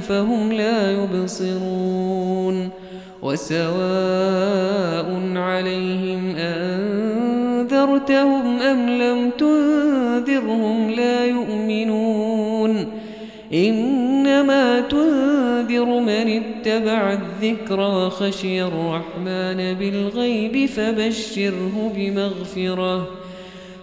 فهم لا يبصرون وسواء عليهم أنذرتهم أم لم تنذرهم لا يؤمنون إنما تنذر من اتبع الذكر وخشي الرحمن بالغيب فبشره بمغفرة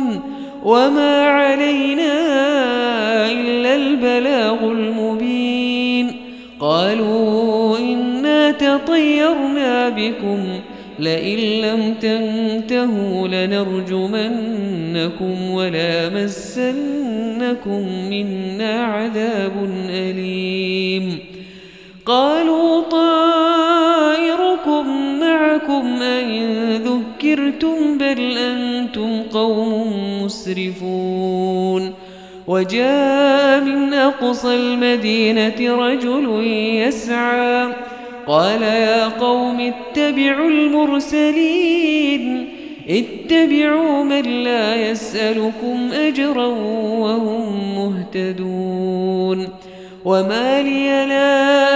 لمرسلون وما علينا إلا البلاغ المبين. قالوا إنا تطيرنا بكم لئن لم تنتهوا لنرجمنكم ولا مسنكم منا عذاب أليم. قالوا طائركم معكم أن ذكرتم بل أنتم قوم مسرفون. وجاء من أقصى المدينة رجل يسعى قال يا قوم اتبعوا المرسلين اتبعوا من لا يسألكم أجرا وهم مهتدون. وما لي لا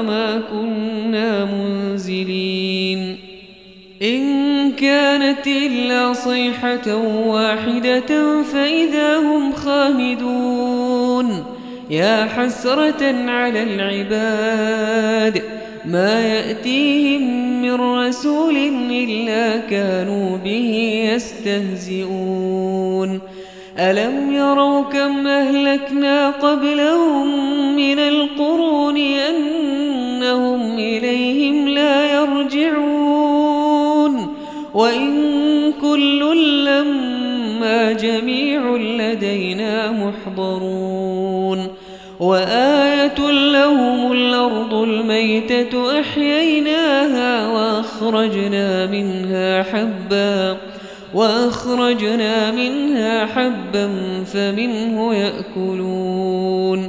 وما كنا منزلين. إن كانت إلا صيحة واحدة فإذا هم خامدون. يا حسرة على العباد ما يأتيهم من رسول إلا كانوا به يستهزئون. ألم يروا كم أهلكنا قبلهم من القرون أن أنهم إليهم لا يرجعون وإن كل لما جميع لدينا محضرون وآية لهم الأرض الميتة أحييناها وأخرجنا منها حباً وأخرجنا منها حبا فمنه يأكلون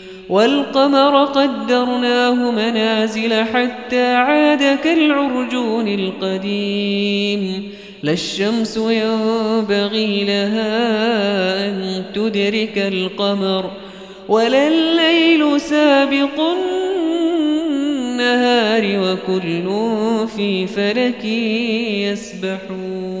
والقمر قدرناه منازل حتى عاد كالعرجون القديم لا الشمس ينبغي لها أن تدرك القمر ولا الليل سابق النهار وكل في فلك يسبحون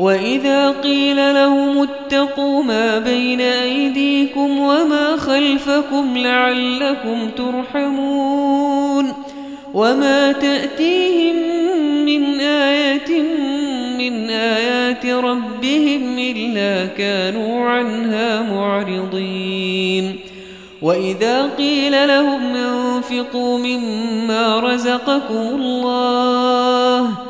وإذا قيل لهم اتقوا ما بين أيديكم وما خلفكم لعلكم ترحمون وما تأتيهم من آية من آيات ربهم إلا كانوا عنها معرضين وإذا قيل لهم انفقوا مما رزقكم الله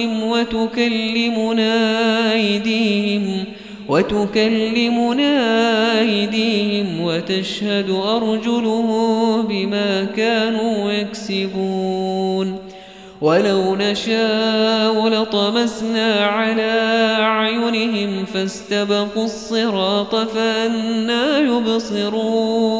وتكلمنا أيديهم وتكلمنا أيديهم وتشهد أرجلهم بما كانوا يكسبون. ولو نشاء لطمسنا على أعينهم فاستبقوا الصراط فأنا يبصرون.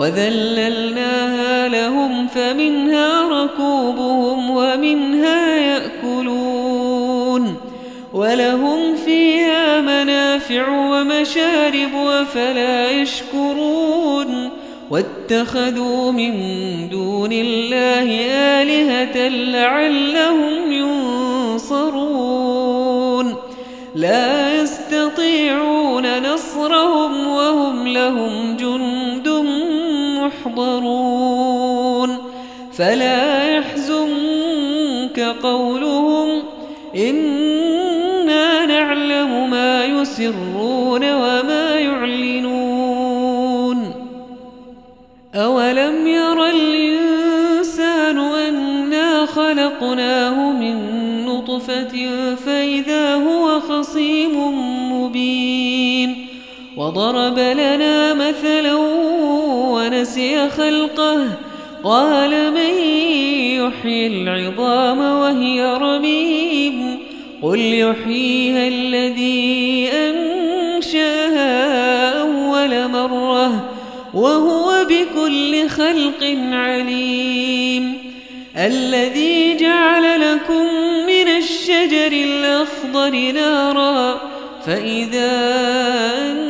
وذللناها لهم فمنها ركوبهم ومنها يأكلون ولهم فيها منافع ومشارب وفلا يشكرون واتخذوا من دون الله آلهة لعلهم ينصرون لا يستطيعون نصرهم وهم لهم محضرون فلا يحزنك قولهم إنا نعلم ما يسرون وما يعلنون أولم ير الإنسان أنا خلقناه من نطفة فإذا هو خصيم مبين وضرب لنا مثلا ونسي خلقه قال من يحيي العظام وهي رميم. قل يحييها الذي أنشأها أول مرة وهو بكل خلق عليم. الذي جعل لكم من الشجر الأخضر نارا فإذا أنتم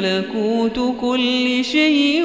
ملكوت كل شيء